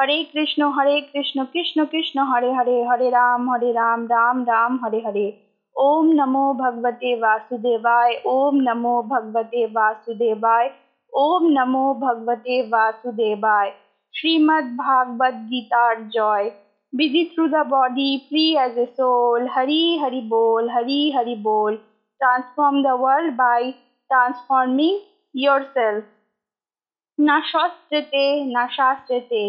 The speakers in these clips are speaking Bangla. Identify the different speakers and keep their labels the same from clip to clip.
Speaker 1: हरे कृष्ण हरे कृष्ण कृष्ण कृष्ण हरे हरे हरे राम हरे राम राम राम हरे हरे ओम नमो भगवते वासुदेवाय ओम नमो भगवते वासुदेवाय ओम नमो भगवते वासुदेवाय Shrimad Bhagavad Gita joy busy through the body free as a soul Hari Hari बोल हरी हरि बोल transform the world by transforming yourself न शास्त्र न शास्त्रते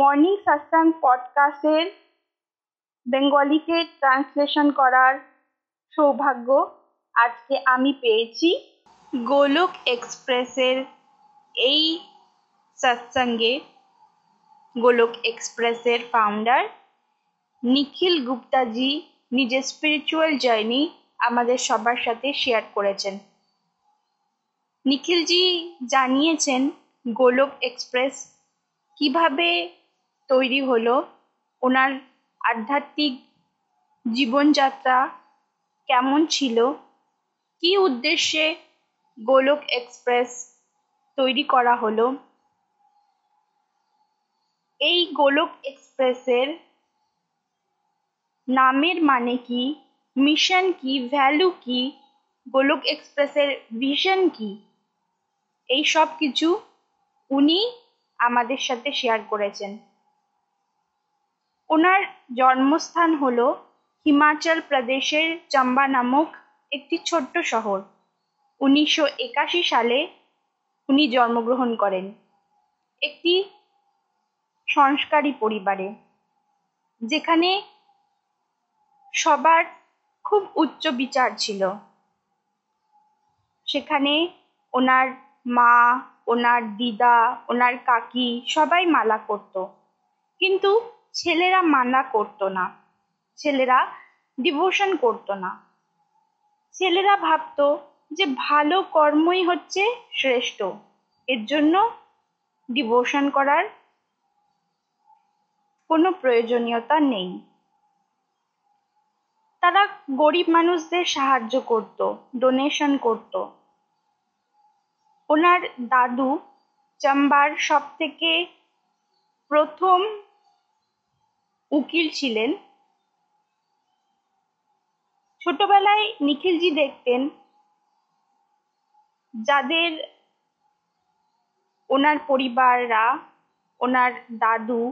Speaker 1: মর্নিং সাসাং পডকাস্টের বেঙ্গলিতে ট্রান্সলেশন করার সৌভাগ্য আজকে আমি পেয়েছি গোলক এক্সপ্রেসের এই সৎসঙ্গে গোলক এক্সপ্রেসের ফাউন্ডার নিখিল গুপ্তাজি নিজের স্পিরিচুয়াল জার্নি আমাদের সবার সাথে শেয়ার করেছেন নিখিলজি জানিয়েছেন গোলক এক্সপ্রেস কিভাবে তৈরি হলো ওনার আধ্যাত্মিক জীবনযাত্রা কেমন ছিল কি উদ্দেশ্যে গোলক এক্সপ্রেস তৈরি করা হলো এই গোলক এক্সপ্রেসের নামের মানে কি মিশন কি ভ্যালু কি গোলক এক্সপ্রেসের ভিশন কি এই সব কিছু উনি আমাদের সাথে শেয়ার করেছেন ওনার জন্মস্থান হল হিমাচল প্রদেশের চাম্বা নামক একটি ছোট্ট শহর উনিশশো একাশি সালে উনি জন্মগ্রহণ করেন একটি সংস্কারী পরিবারে যেখানে সবার খুব উচ্চ বিচার ছিল সেখানে ওনার মা ওনার দিদা ওনার কাকি সবাই মালা করত কিন্তু ছেলেরা মানা করত না ছেলেরা ডিভোশন করত না ছেলেরা ভাবত যে ভালো কর্মই হচ্ছে শ্রেষ্ঠ এর জন্য ডিভোশন করার কোনো প্রয়োজনীয়তা নেই তারা গরিব মানুষদের সাহায্য করত ডোনেশন করত ওনার দাদু চাম্বার সব থেকে প্রথম উকিল ছিলেন ছোটবেলায় নিখিলজি দেখতেন যাদের ওনার পরিবাররা ওনার দাদু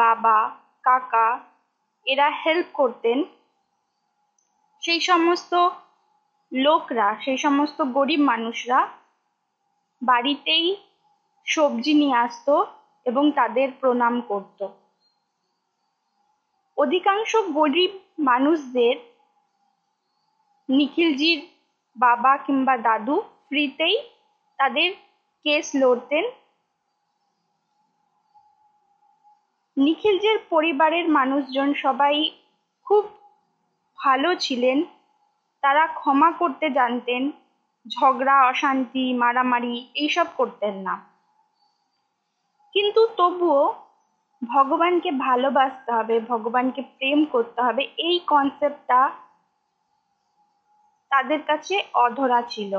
Speaker 1: বাবা কাকা এরা হেল্প করতেন সেই সমস্ত লোকরা সেই সমস্ত গরিব মানুষরা বাড়িতেই সবজি নিয়ে আসতো এবং তাদের প্রণাম করতো অধিকাংশ গরিব মানুষদের নিখিলজির বাবা কিংবা দাদু ফ্রিতেই তাদের কেস লড়তেন নিখিলজির পরিবারের মানুষজন সবাই খুব ভালো ছিলেন তারা ক্ষমা করতে জানতেন ঝগড়া অশান্তি মারামারি এইসব করতেন না কিন্তু তবুও ভগবানকে ভালোবাসতে হবে ভগবানকে প্রেম করতে হবে এই কনসেপ্টটা তাদের কাছে অধরা ছিল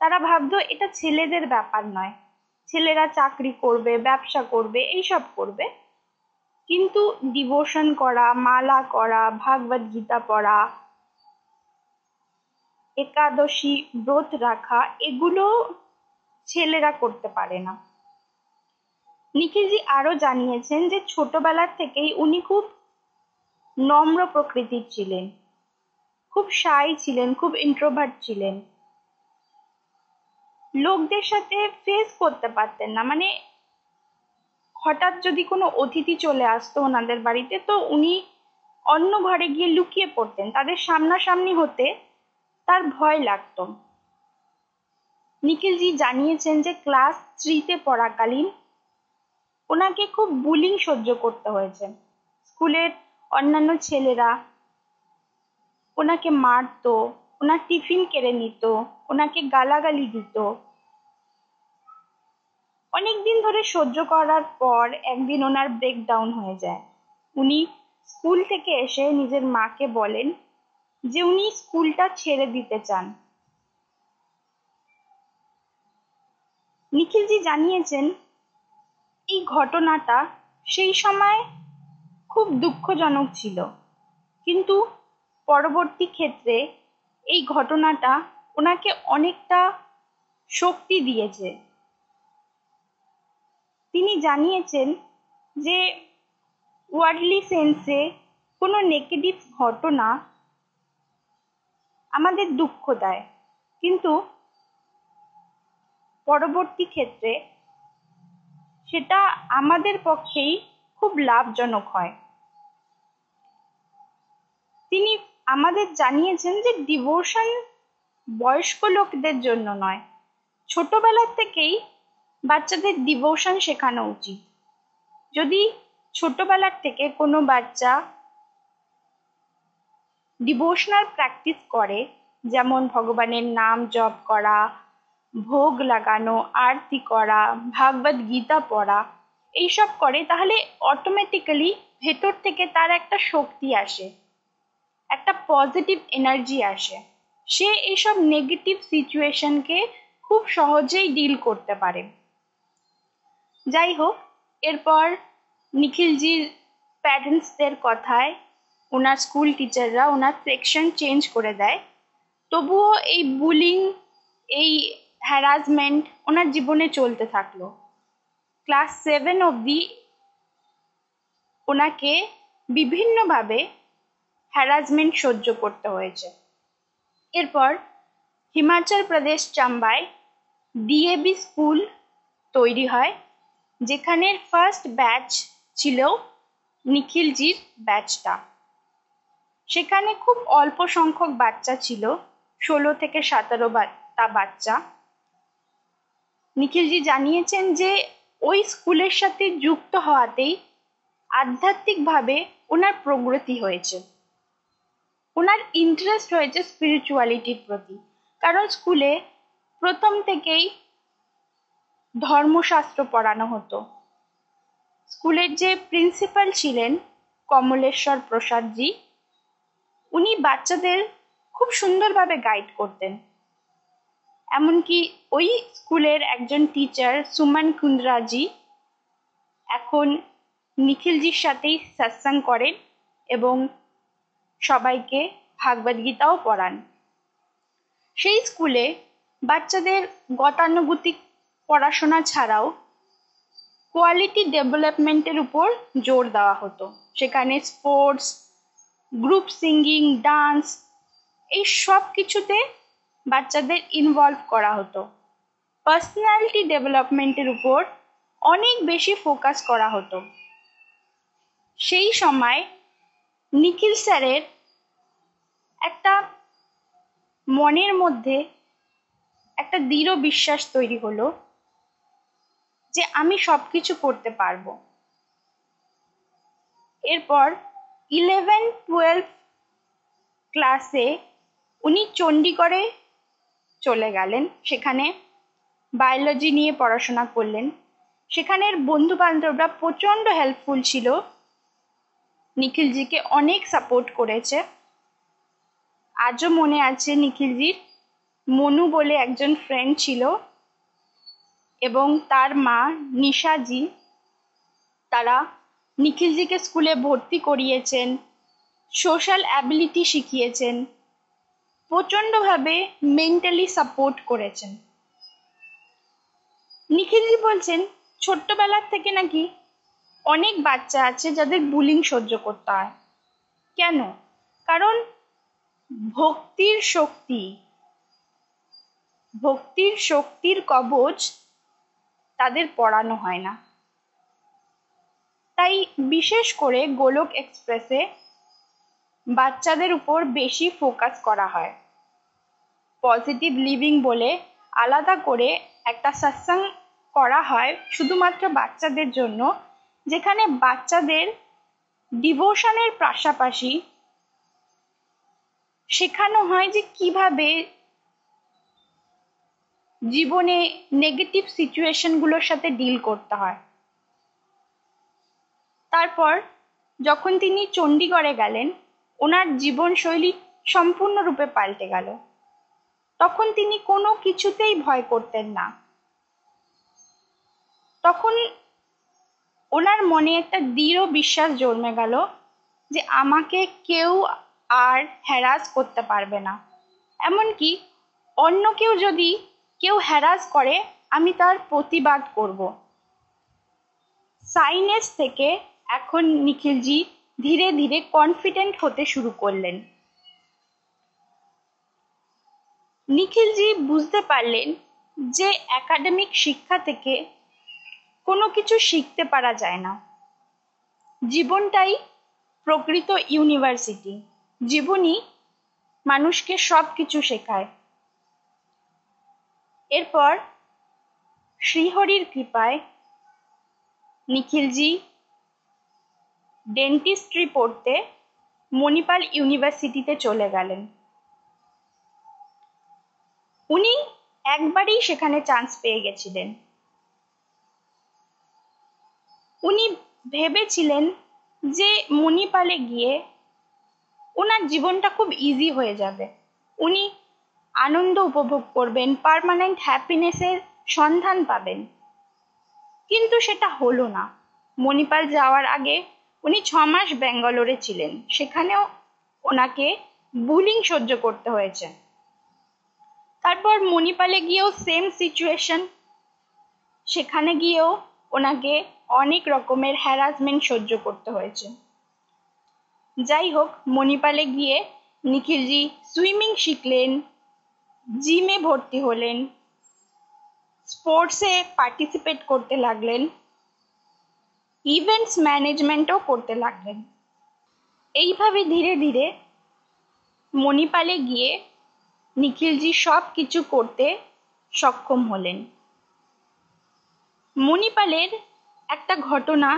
Speaker 1: তারা ভাবতো এটা ছেলেদের ব্যাপার নয় ছেলেরা চাকরি করবে ব্যবসা করবে এইসব করবে কিন্তু ডিভোশন করা মালা করা ভাগবত গীতা পড়া একাদশী ব্রত রাখা এগুলো ছেলেরা করতে পারে না নিখিলজি আরও জানিয়েছেন যে ছোটবেলার থেকেই উনি খুব নম্র প্রকৃতির ছিলেন খুব সাই ছিলেন খুব ইন্ট্রোভার্ট ছিলেন লোকদের সাথে ফেস করতে পারতেন না মানে হঠাৎ যদি কোনো অতিথি চলে আসতো ওনাদের বাড়িতে তো উনি অন্য ঘরে গিয়ে লুকিয়ে পড়তেন তাদের সামনাসামনি হতে তার ভয় লাগত নিখিলজি জানিয়েছেন যে ক্লাস থ্রিতে পড়াকালীন ওনাকে খুব বুলিং সহ্য করতে হয়েছে স্কুলের অন্যান্য ছেলেরা ওনাকে মারতো ওনার টিফিন কেড়ে নিত ওনাকে গালাগালি দিত অনেকদিন ধরে সহ্য করার পর একদিন ওনার ব্রেকডাউন হয়ে যায় উনি স্কুল থেকে এসে নিজের মাকে বলেন যে উনি স্কুলটা ছেড়ে দিতে চান নিখিলজি জানিয়েছেন এই ঘটনাটা সেই সময় খুব দুঃখজনক ছিল কিন্তু পরবর্তী ক্ষেত্রে এই ঘটনাটা ওনাকে অনেকটা শক্তি দিয়েছে তিনি জানিয়েছেন যে ওয়ার্ডলি সেন্সে কোনো নেগেটিভ ঘটনা আমাদের দুঃখ দেয় কিন্তু পরবর্তী ক্ষেত্রে সেটা আমাদের পক্ষেই খুব লাভজনক হয় তিনি আমাদের জানিয়েছেন যে ডিভোশন বয়স্ক লোকদের জন্য নয় ছোটবেলা থেকেই বাচ্চাদের ডিভোশন শেখানো উচিত যদি ছোটবেলার থেকে কোনো বাচ্চা ডিভোশনাল প্র্যাকটিস করে যেমন ভগবানের নাম জপ করা ভোগ লাগানো আরতি করা ভাগবত গীতা পড়া এইসব করে তাহলে অটোমেটিক্যালি ভেতর থেকে তার একটা শক্তি আসে একটা পজিটিভ এনার্জি আসে সে এইসব নেগেটিভ সিচুয়েশনকে খুব সহজেই ডিল করতে পারে যাই হোক এরপর নিখিলজির প্যারেন্টসদের কথায় ওনার স্কুল টিচাররা ওনার সেকশন চেঞ্জ করে দেয় তবুও এই বুলিং এই হ্যারাসমেন্ট ওনার জীবনে চলতে থাকলো ক্লাস সেভেন অবধি ওনাকে বিভিন্নভাবে হ্যারাসমেন্ট সহ্য করতে হয়েছে এরপর হিমাচল প্রদেশ চাম্বায় ডিএবি স্কুল তৈরি হয় যেখানের ফার্স্ট ব্যাচ ছিল নিখিলজির ব্যাচটা সেখানে খুব অল্প সংখ্যক বাচ্চা ছিল ষোলো থেকে সতেরো তা বাচ্চা নিখিলজি জানিয়েছেন যে ওই স্কুলের সাথে যুক্ত হওয়াতেই আধ্যাত্মিকভাবে ওনার প্রগতি হয়েছে ওনার ইন্টারেস্ট হয়েছে স্পিরিচুয়ালিটির প্রতি কারণ স্কুলে প্রথম থেকেই ধর্মশাস্ত্র পড়ানো হতো স্কুলের যে প্রিন্সিপাল ছিলেন কমলেশ্বর প্রসাদজি উনি বাচ্চাদের খুব সুন্দরভাবে গাইড করতেন এমনকি ওই স্কুলের একজন টিচার সুমান কুন্দ্রাজি এখন নিখিলজির সাথেই সৎসাং করেন এবং সবাইকে ভাগবত গীতাও পড়ান সেই স্কুলে বাচ্চাদের গতানুগতিক পড়াশোনা ছাড়াও কোয়ালিটি ডেভেলপমেন্টের উপর জোর দেওয়া হতো সেখানে স্পোর্টস গ্রুপ সিঙ্গিং ডান্স এই সব কিছুতে বাচ্চাদের ইনভলভ করা হতো পার্সোনালিটি ডেভেলপমেন্টের উপর অনেক বেশি ফোকাস করা হতো সেই সময় নিখিল স্যারের একটা মনের মধ্যে একটা দৃঢ় বিশ্বাস তৈরি হলো যে আমি সব কিছু করতে পারবো এরপর ইলেভেন টুয়েলভ ক্লাসে উনি চণ্ডীগড়ে চলে গেলেন সেখানে বায়োলজি নিয়ে পড়াশোনা করলেন সেখানের বন্ধু বান্ধবরা প্রচণ্ড হেল্পফুল ছিল নিখিলজিকে অনেক সাপোর্ট করেছে আজও মনে আছে নিখিলজির মনু বলে একজন ফ্রেন্ড ছিল এবং তার মা নিশাজি তারা নিখিলজিকে স্কুলে ভর্তি করিয়েছেন সোশ্যাল অ্যাবিলিটি শিখিয়েছেন প্রচণ্ডভাবে মেন্টালি সাপোর্ট করেছেন নিখিলজি বলছেন ছোট্টবেলার থেকে নাকি অনেক বাচ্চা আছে যাদের বুলিং সহ্য করতে হয় কেন কারণ ভক্তির শক্তি ভক্তির শক্তির কবচ তাদের পড়ানো হয় না তাই বিশেষ করে গোলক এক্সপ্রেসে বাচ্চাদের উপর বেশি ফোকাস করা হয় পজিটিভ লিভিং বলে আলাদা করে একটা সাৎসাং করা হয় শুধুমাত্র বাচ্চাদের জন্য যেখানে বাচ্চাদের ডিভোশনের পাশাপাশি শেখানো হয় যে কিভাবে জীবনে নেগেটিভ সিচুয়েশনগুলোর সাথে ডিল করতে হয় তারপর যখন তিনি চণ্ডীগড়ে গেলেন ওনার জীবনশৈলী সম্পূর্ণরূপে পাল্টে গেল তখন তিনি কোনো কিছুতেই ভয় করতেন না তখন ওনার মনে একটা দৃঢ় বিশ্বাস জন্মে গেল যে আমাকে কেউ আর হ্যারাস করতে পারবে না এমনকি অন্য কেউ যদি কেউ হ্যারাস করে আমি তার প্রতিবাদ করব সাইনেস থেকে এখন নিখিলজি ধীরে ধীরে কনফিডেন্ট হতে শুরু করলেন নিখিলজি বুঝতে পারলেন যে একাডেমিক শিক্ষা থেকে কোনো কিছু শিখতে পারা যায় না জীবনটাই প্রকৃত ইউনিভার্সিটি জীবনই মানুষকে সব কিছু শেখায় এরপর শ্রীহরির কৃপায় নিখিলজি ডেন্টিস্ট্রি পড়তে মণিপাল ইউনিভার্সিটিতে চলে গেলেন উনি একবারেই সেখানে চান্স পেয়ে গেছিলেন উনি ভেবেছিলেন যে মণিপালে গিয়ে ওনার জীবনটা খুব ইজি হয়ে যাবে উনি আনন্দ উপভোগ করবেন পারমানেন্ট হ্যাপিনেসের সন্ধান পাবেন কিন্তু সেটা হলো না মণিপাল যাওয়ার আগে উনি ছ মাস ব্যাঙ্গালোরে ছিলেন সেখানেও ওনাকে বুলিং সহ্য করতে হয়েছে তারপর মণিপালে গিয়েও সেম সিচুয়েশন সেখানে গিয়েও ওনাকে অনেক রকমের হ্যারাসমেন্ট সহ্য করতে হয়েছে যাই হোক মণিপালে গিয়ে নিখিলজি সুইমিং শিখলেন জিমে ভর্তি হলেন স্পোর্টসে পার্টিসিপেট করতে লাগলেন ইভেন্টস ম্যানেজমেন্টও করতে লাগলেন এইভাবে ধীরে ধীরে মণিপালে গিয়ে নিখিলজি সব কিছু করতে সক্ষম হলেন মণিপালের একটা ঘটনা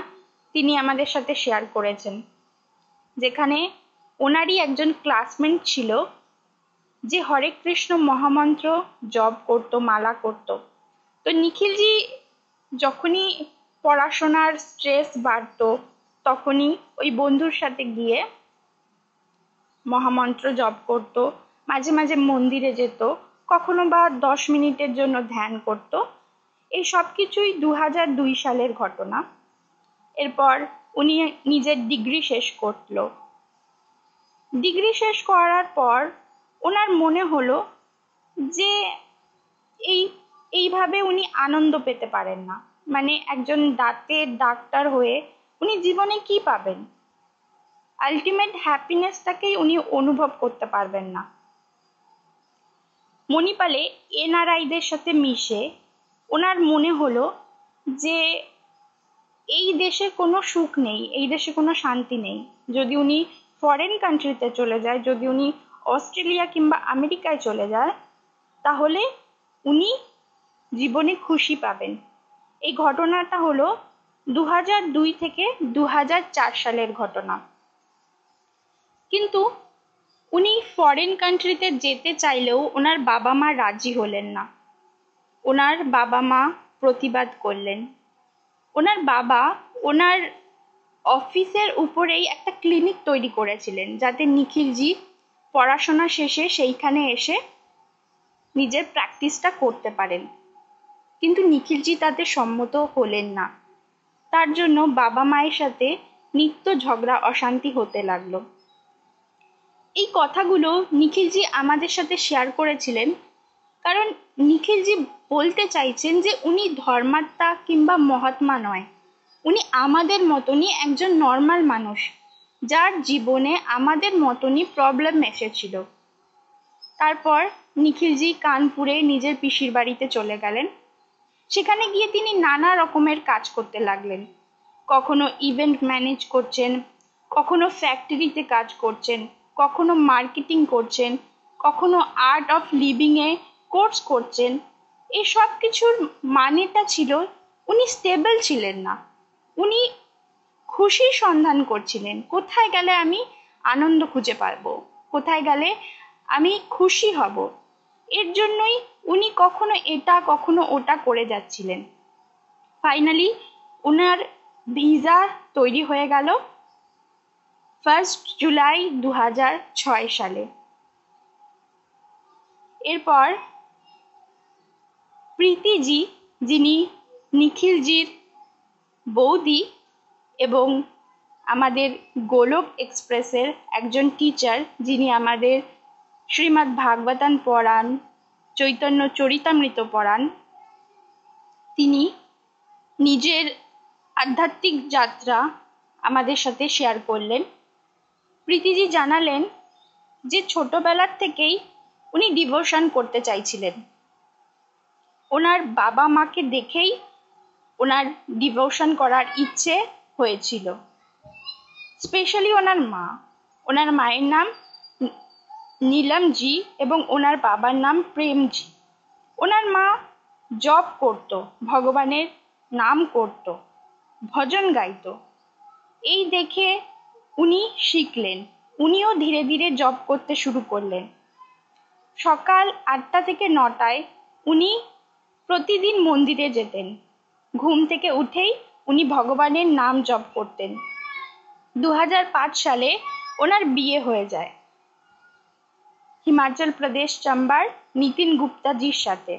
Speaker 1: তিনি আমাদের সাথে শেয়ার করেছেন যেখানে ওনারই একজন ক্লাসমেট ছিল যে হরে কৃষ্ণ মহামন্ত্র জব করত মালা করত তো নিখিলজি যখনই পড়াশোনার স্ট্রেস বাড়ত তখনই ওই বন্ধুর সাথে গিয়ে মহামন্ত্র জব করত মাঝে মাঝে মন্দিরে যেত কখনো বা দশ মিনিটের জন্য ধ্যান করত এই সব কিছুই দু হাজার দুই সালের ঘটনা এরপর উনি নিজের ডিগ্রি শেষ করল ডিগ্রি শেষ করার পর ওনার মনে হলো যে এই এইভাবে উনি আনন্দ পেতে পারেন না মানে একজন দাঁতের ডাক্তার হয়ে উনি জীবনে কি পাবেন আলটিমেট হ্যাপিনেসটাকেই উনি অনুভব করতে পারবেন না মণিপালে এনআরআইদের সাথে মিশে ওনার মনে হলো যে এই দেশে কোনো সুখ নেই এই দেশে কোনো শান্তি নেই যদি উনি ফরেন কান্ট্রিতে চলে যায় যদি উনি অস্ট্রেলিয়া কিংবা আমেরিকায় চলে যায় তাহলে উনি জীবনে খুশি পাবেন এই ঘটনাটা হলো দু দুই থেকে দু সালের ঘটনা কিন্তু উনি ফরেন কান্ট্রিতে যেতে চাইলেও ওনার বাবা মা রাজি হলেন না ওনার বাবা মা প্রতিবাদ করলেন ওনার বাবা ওনার অফিসের উপরেই একটা ক্লিনিক তৈরি করেছিলেন যাতে নিখিলজি পড়াশোনা শেষে সেইখানে এসে নিজের প্র্যাকটিসটা করতে পারেন কিন্তু নিখিলজি তাতে সম্মত হলেন না তার জন্য বাবা মায়ের সাথে নিত্য ঝগড়া অশান্তি হতে লাগলো এই কথাগুলো নিখিলজি আমাদের সাথে শেয়ার করেছিলেন কারণ নিখিলজি বলতে চাইছেন যে উনি ধর্মাত্মা কিংবা মহাত্মা নয় উনি আমাদের মতনই একজন নর্মাল মানুষ যার জীবনে আমাদের মতনই প্রবলেম এসেছিল তারপর নিখিলজি কানপুরে নিজের পিসির বাড়িতে চলে গেলেন সেখানে গিয়ে তিনি নানা রকমের কাজ করতে লাগলেন কখনো ইভেন্ট ম্যানেজ করছেন কখনো ফ্যাক্টরিতে কাজ করছেন কখনো মার্কেটিং করছেন কখনো আর্ট অফ লিভিংয়ে কোর্স করছেন এই সব কিছুর মানেটা ছিল উনি স্টেবল ছিলেন না উনি খুশির সন্ধান করছিলেন কোথায় গেলে আমি আনন্দ খুঁজে পারবো কোথায় গেলে আমি খুশি হব এর জন্যই উনি কখনো এটা কখনো ওটা করে যাচ্ছিলেন ফাইনালি ওনার ভিসা তৈরি হয়ে গেল ফার্স্ট জুলাই দু ছয় সালে এরপর প্রীতিজি যিনি নিখিলজির বৌদি এবং আমাদের গোলক এক্সপ্রেসের একজন টিচার যিনি আমাদের শ্রীমৎ ভাগবতান পড়ান চৈতন্য চরিতামৃত পড়ান তিনি নিজের আধ্যাত্মিক যাত্রা আমাদের সাথে শেয়ার করলেন প্রীতিজি জানালেন যে ছোটবেলার থেকেই উনি ডিভোশন করতে চাইছিলেন ওনার বাবা মাকে দেখেই ওনার ডিভোশন করার ইচ্ছে হয়েছিল স্পেশালি ওনার মা ওনার মায়ের নাম নীলামজি এবং ওনার বাবার নাম প্রেমজি ওনার মা জব করত ভগবানের নাম করত ভজন গাইত এই দেখে উনি শিখলেন উনিও ধীরে ধীরে জব করতে শুরু করলেন সকাল আটটা থেকে নটায় উনি প্রতিদিন মন্দিরে যেতেন ঘুম থেকে উঠেই উনি ভগবানের নাম জপ করতেন দু সালে ওনার বিয়ে হয়ে যায় হিমাচল প্রদেশ চাম্বার নীতিন গুপ্তাজির সাথে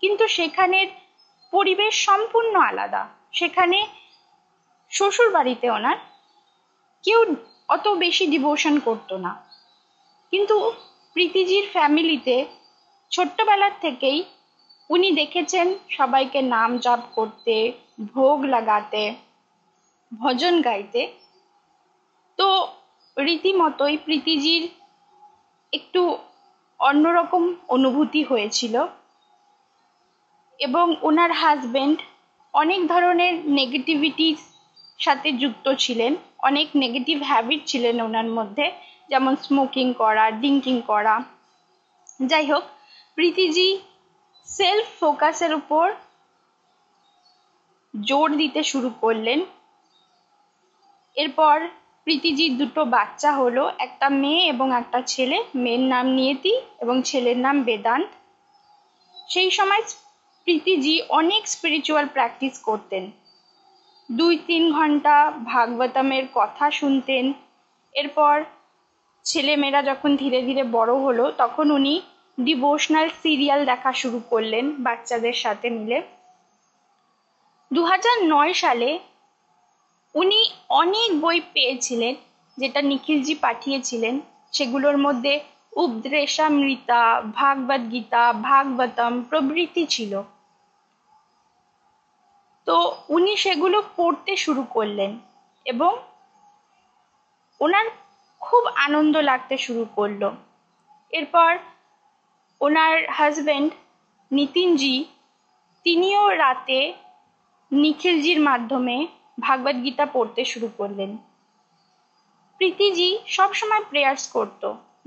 Speaker 1: কিন্তু সেখানের পরিবেশ সম্পূর্ণ আলাদা সেখানে শ্বশুর বাড়িতে ওনার কেউ অত বেশি ডিভোশন করতো না কিন্তু প্রীতিজির ফ্যামিলিতে ছোট্টবেলার থেকেই উনি দেখেছেন সবাইকে নাম জপ করতে ভোগ লাগাতে ভজন গাইতে তো রীতিমতোই প্রীতিজির একটু অন্যরকম অনুভূতি হয়েছিল এবং ওনার হাজবেন্ড অনেক ধরনের নেগেটিভিটিস সাথে যুক্ত ছিলেন অনেক নেগেটিভ হ্যাবিট ছিলেন ওনার মধ্যে যেমন স্মোকিং করা ড্রিঙ্কিং করা যাই হোক প্রীতিজি সেলফ ফোকাসের উপর জোর দিতে শুরু করলেন এরপর প্রীতিজির দুটো বাচ্চা হলো একটা মেয়ে এবং একটা ছেলে মেয়ের নাম নিয়েতি এবং ছেলের নাম বেদান্ত সেই সময় প্রীতিজি অনেক স্পিরিচুয়াল প্র্যাকটিস করতেন দুই তিন ঘন্টা ভাগবতামের কথা শুনতেন এরপর ছেলেমেয়েরা যখন ধীরে ধীরে বড় হলো তখন উনি ডিভোশনাল সিরিয়াল দেখা শুরু করলেন বাচ্চাদের সাথে মিলে দু সালে উনি অনেক বই পেয়েছিলেন যেটা নিখিলজি পাঠিয়েছিলেন সেগুলোর মধ্যে উপদ্রেশামৃতা ভাগবত গীতা ভাগবতম প্রভৃতি ছিল তো উনি সেগুলো পড়তে শুরু করলেন এবং ওনার খুব আনন্দ লাগতে শুরু করলো এরপর ওনার হাজব্যান্ড নিতিনজি তিনিও রাতে নিখিলজির মাধ্যমে ভাগবত গীতা পড়তে শুরু করলেন প্রীতিজি সবসময় প্রেয়ার্স করত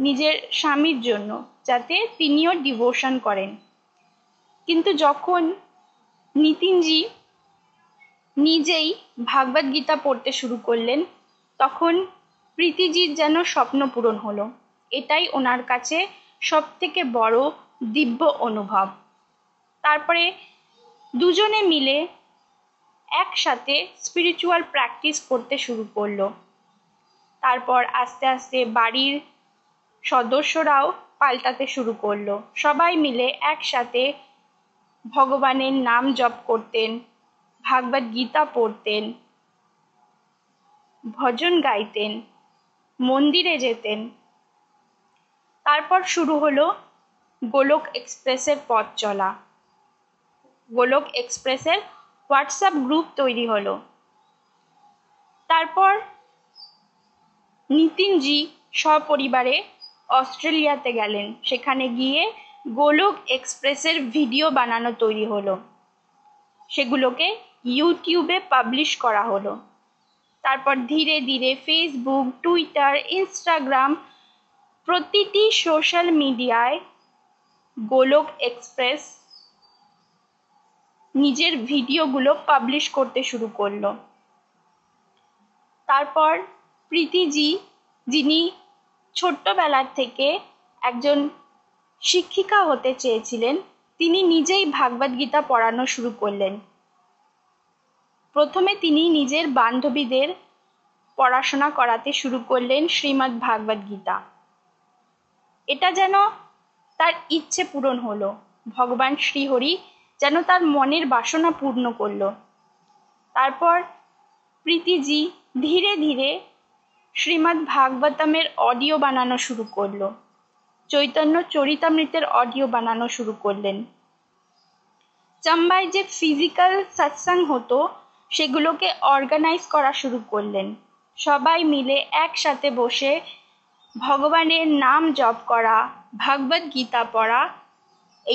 Speaker 1: নিজের স্বামীর জন্য যাতে তিনিও ডিভোশন করেন কিন্তু যখন নিতিনজি নিজেই ভাগবত গীতা পড়তে শুরু করলেন তখন প্রীতিজির যেন স্বপ্ন পূরণ হলো এটাই ওনার কাছে সব থেকে বড় দিব্য অনুভব তারপরে দুজনে মিলে একসাথে স্পিরিচুয়াল প্র্যাকটিস করতে শুরু করলো তারপর আস্তে আস্তে বাড়ির সদস্যরাও পাল্টাতে শুরু করলো সবাই মিলে একসাথে ভগবানের নাম জপ করতেন ভাগবত গীতা পড়তেন ভজন গাইতেন মন্দিরে যেতেন তারপর শুরু হলো গোলক এক্সপ্রেসের পথ চলা গোলক এক্সপ্রেসের হোয়াটসঅ্যাপ গ্রুপ তৈরি হলো তারপর নিতিনজি সপরিবারে অস্ট্রেলিয়াতে গেলেন সেখানে গিয়ে গোলক এক্সপ্রেসের ভিডিও বানানো তৈরি হলো সেগুলোকে ইউটিউবে পাবলিশ করা হলো তারপর ধীরে ধীরে ফেসবুক টুইটার ইনস্টাগ্রাম প্রতিটি সোশ্যাল মিডিয়ায় গোলক এক্সপ্রেস নিজের ভিডিওগুলো পাবলিশ করতে শুরু করলো তারপর প্রীতিজি যিনি ছোট্টবেলার থেকে একজন শিক্ষিকা হতে চেয়েছিলেন তিনি নিজেই ভাগবত গীতা পড়ানো শুরু করলেন প্রথমে তিনি নিজের বান্ধবীদের পড়াশোনা করাতে শুরু করলেন শ্রীমদ্ ভাগবত গীতা এটা যেন তার ইচ্ছে পূরণ হলো ভগবান শ্রীহরি যেন তার মনের বাসনা পূর্ণ করল তারপর প্রীতিজি ধীরে ধীরে শ্রীমদ্ ভাগবতমের অডিও বানানো শুরু করল চৈতন্য চরিতামৃতের অডিও বানানো শুরু করলেন চাম্বায় যে ফিজিক্যাল সৎসাং হতো সেগুলোকে অর্গানাইজ করা শুরু করলেন সবাই মিলে একসাথে বসে ভগবানের নাম জপ করা ভাগবত গীতা পড়া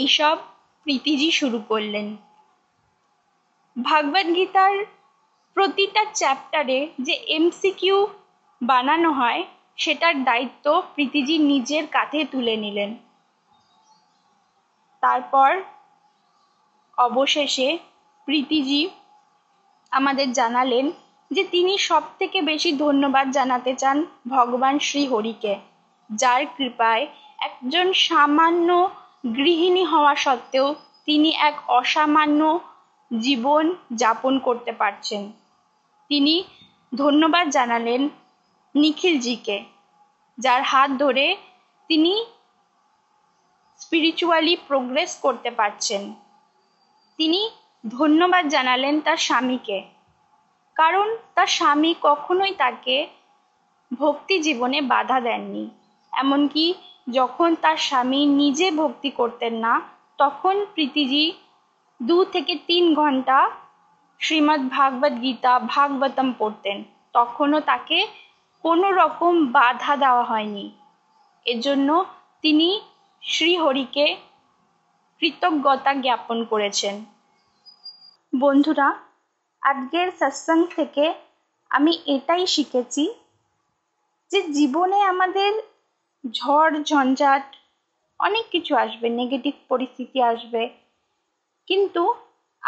Speaker 1: এইসব প্রীতিজি শুরু করলেন ভাগবত গীতার প্রতিটা চ্যাপ্টারে যে এমসিকিউ বানানো হয় সেটার দায়িত্ব প্রীতিজি নিজের কাঁধে তুলে নিলেন তারপর অবশেষে প্রীতিজি আমাদের জানালেন যে তিনি সব থেকে বেশি ধন্যবাদ জানাতে চান ভগবান শ্রী হরিকে যার কৃপায় একজন সামান্য গৃহিণী হওয়া সত্ত্বেও তিনি এক অসামান্য জীবন যাপন করতে পারছেন তিনি ধন্যবাদ জানালেন নিখিলজিকে যার হাত ধরে তিনি স্পিরিচুয়ালি প্রোগ্রেস করতে পারছেন তিনি ধন্যবাদ জানালেন তার স্বামীকে কারণ তার স্বামী কখনোই তাকে ভক্তি জীবনে বাধা দেননি এমনকি যখন তার স্বামী নিজে ভক্তি করতেন না তখন প্রীতিজি দু থেকে তিন ঘন্টা শ্রীমৎ ভাগবত গীতা ভাগবতম পড়তেন তখনও তাকে কোনো রকম বাধা দেওয়া হয়নি এজন্য তিনি শ্রীহরিকে কৃতজ্ঞতা জ্ঞাপন করেছেন বন্ধুরা আজকের সৎসং থেকে আমি এটাই শিখেছি যে জীবনে আমাদের ঝড় ঝঞ্ঝাট অনেক কিছু আসবে নেগেটিভ পরিস্থিতি আসবে কিন্তু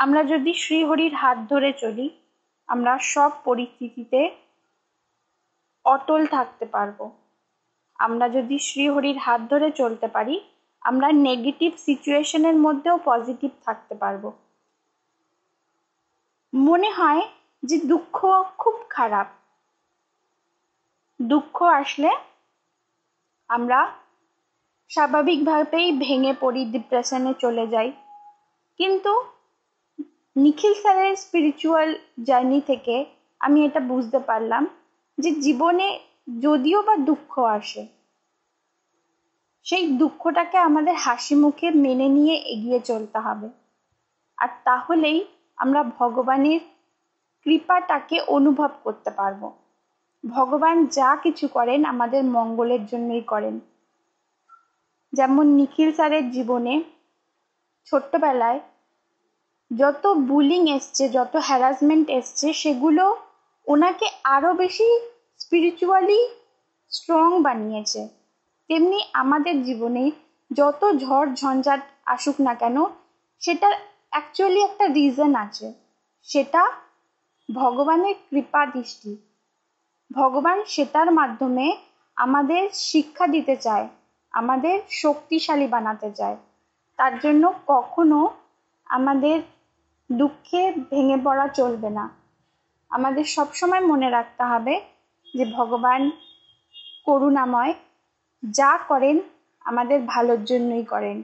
Speaker 1: আমরা যদি শ্রীহরির হাত ধরে চলি আমরা সব পরিস্থিতিতে অটল থাকতে পারবো আমরা যদি শ্রীহরির হাত ধরে চলতে পারি আমরা নেগেটিভ সিচুয়েশনের মধ্যেও পজিটিভ থাকতে পারবো মনে হয় যে দুঃখ খুব খারাপ দুঃখ আসলে আমরা স্বাভাবিকভাবেই ভেঙে পড়ি ডিপ্রেশনে চলে যাই কিন্তু নিখিল স্যারের স্পিরিচুয়াল জার্নি থেকে আমি এটা বুঝতে পারলাম যে জীবনে যদিও বা দুঃখ আসে সেই দুঃখটাকে আমাদের হাসি মুখে মেনে নিয়ে এগিয়ে চলতে হবে আর তাহলেই আমরা ভগবানের কৃপাটাকে অনুভব করতে পারব ভগবান যা কিছু করেন আমাদের মঙ্গলের জন্যই করেন যেমন নিখিল স্যারের জীবনে ছোট্টবেলায় যত বুলিং এসছে যত হ্যারাসমেন্ট এসছে সেগুলো ওনাকে আরও বেশি স্পিরিচুয়ালি স্ট্রং বানিয়েছে তেমনি আমাদের জীবনে যত ঝড় ঝঞ্ঝাট আসুক না কেন সেটার অ্যাকচুয়ালি একটা রিজন আছে সেটা ভগবানের কৃপা দৃষ্টি ভগবান সেটার মাধ্যমে আমাদের শিক্ষা দিতে চায় আমাদের শক্তিশালী বানাতে চায় তার জন্য কখনো আমাদের দুঃখে ভেঙে পড়া চলবে না আমাদের সবসময় মনে রাখতে হবে যে ভগবান করুণাময় যা করেন আমাদের ভালোর জন্যই করেন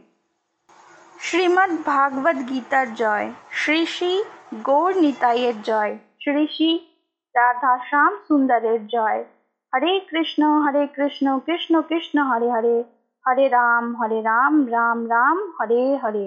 Speaker 1: श्रीमद् भागवत गीता जय श्री श्री गौर निताय जय श्री श्री राधा श्याम सुंदर जय हरे कृष्ण हरे कृष्ण कृष्ण कृष्ण हरे हरे हरे राम हरे राम राम राम, हरे हरे